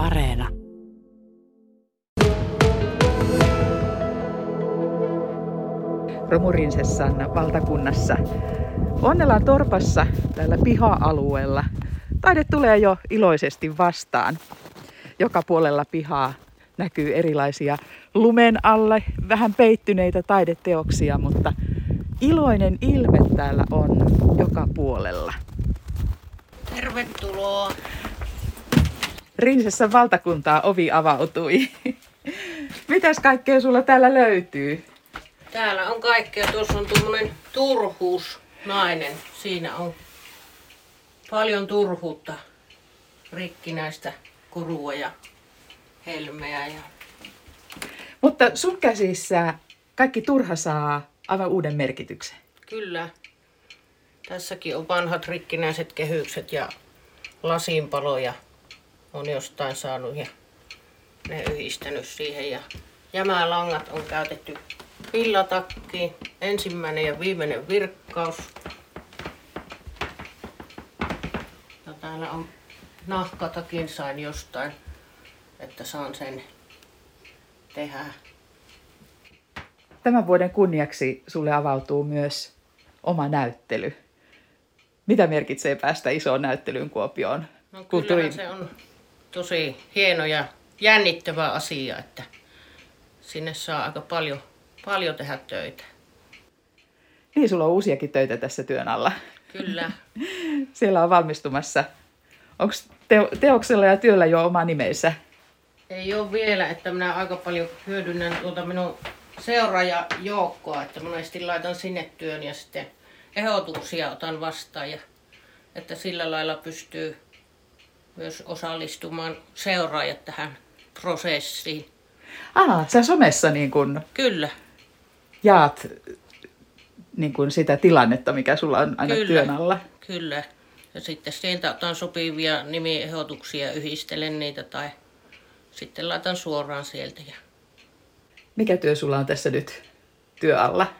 Areena. Romurinsessan valtakunnassa. Onnelan torpassa täällä piha-alueella taide tulee jo iloisesti vastaan. Joka puolella pihaa näkyy erilaisia lumen alle vähän peittyneitä taideteoksia, mutta iloinen ilme täällä on joka puolella. Tervetuloa. Rinsessä valtakuntaa ovi avautui. Mitäs kaikkea sulla täällä löytyy? Täällä on kaikkea. Tuossa on tuommoinen turhuus nainen. Siinä on paljon turhuutta. Rikkinäistä kurua ja helmeä. Ja... Mutta sun käsissä kaikki turha saa aivan uuden merkityksen. Kyllä. Tässäkin on vanhat rikkinäiset kehykset ja lasinpaloja on jostain saanut ja ne yhdistänyt siihen. Ja jämälangat on käytetty villatakkiin. Ensimmäinen ja viimeinen virkkaus. Ja täällä on nahkatakin sain jostain, että saan sen tehdä. Tämän vuoden kunniaksi sulle avautuu myös oma näyttely. Mitä merkitsee päästä isoon näyttelyyn Kuopioon? No Kulttuuri... se on tosi hieno ja jännittävä asia, että sinne saa aika paljon, paljon tehdä töitä. Niin, sulla on uusiakin töitä tässä työn alla. Kyllä. Siellä on valmistumassa. Onko teo- teoksella ja työllä jo oma nimensä? Ei ole vielä, että minä aika paljon hyödynnän tuota minun seuraajajoukkoa, että monesti laitan sinne työn ja sitten ehdotuksia otan vastaan ja että sillä lailla pystyy myös osallistumaan seuraajat tähän prosessiin. Ah, sä somessa niin kun Kyllä. jaat niin kun sitä tilannetta, mikä sulla on aina Kyllä. työn alla. Kyllä. Ja sitten sieltä otan sopivia nimiehdotuksia yhdistelen niitä tai sitten laitan suoraan sieltä. Ja Mikä työ sulla on tässä nyt työ alla?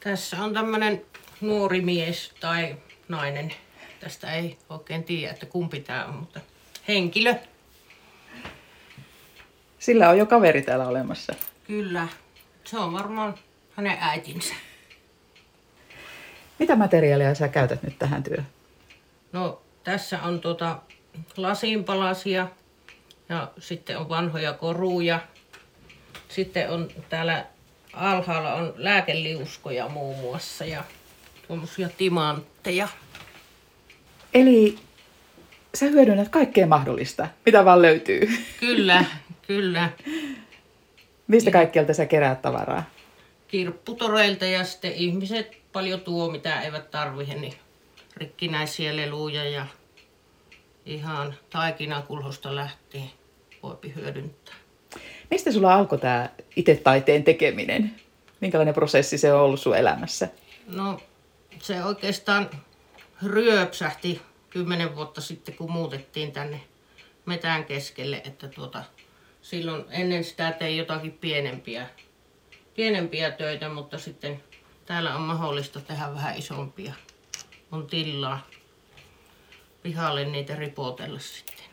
Tässä on tämmöinen nuori mies tai nainen. Tästä ei oikein tiedä, että kumpi tämä on, mutta henkilö. Sillä on jo kaveri täällä olemassa. Kyllä. Se on varmaan hänen äitinsä. Mitä materiaalia sä käytät nyt tähän työhön? No, tässä on tuota lasinpalasia ja sitten on vanhoja koruja. Sitten on täällä alhaalla on lääkeliuskoja muun muassa ja tuommoisia timantteja. Eli sä hyödynnät kaikkea mahdollista, mitä vaan löytyy. Kyllä, kyllä. Mistä kaikkialta sä keräät tavaraa? Kirpputoreilta ja sitten ihmiset paljon tuo, mitä eivät tarvitse, niin rikkinäisiä leluja ja ihan taikinakulhosta lähtien voipi hyödyntää. Mistä sulla alkoi tämä itse taiteen tekeminen? Minkälainen prosessi se on ollut sun elämässä? No se oikeastaan ryöpsähti kymmenen vuotta sitten, kun muutettiin tänne metään keskelle, että tuota, silloin ennen sitä tein jotakin pienempiä, pienempiä töitä, mutta sitten täällä on mahdollista tehdä vähän isompia. On tilaa pihalle niitä ripotella sitten.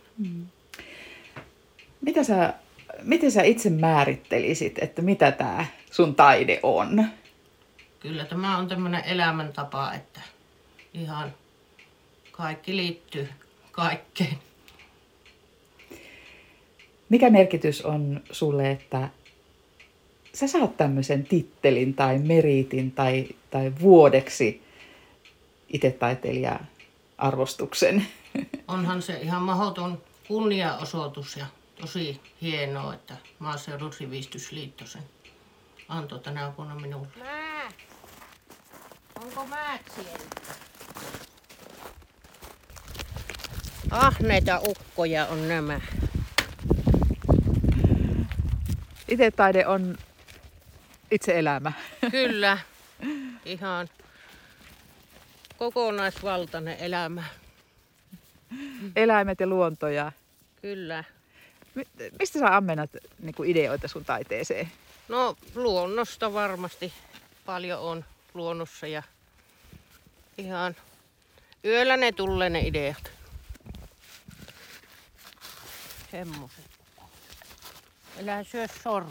Mitä sä, miten sä itse määrittelisit, että mitä tämä sun taide on? Kyllä tämä on tämmöinen elämäntapa, että ihan kaikki liittyy kaikkeen. Mikä merkitys on sulle, että sä saat tämmöisen tittelin tai meritin tai, tai vuodeksi itse taiteilija arvostuksen? Onhan se ihan mahdoton kunniaosoitus ja tosi hienoa, että Maaseudun sivistysliitto sen antoi tänä vuonna minulle. Mää! Onko määt siellä? Ahneita ukkoja on nämä. Itse taide on itse elämä. Kyllä, ihan kokonaisvaltainen elämä. Eläimet ja luonto ja... Kyllä. Mi- Mistä sä ammennat niin ideoita sun taiteeseen? No luonnosta varmasti paljon on luonnossa ja ihan yöllä ne tulee ne ideat. yapacakmış. Elə söz sor.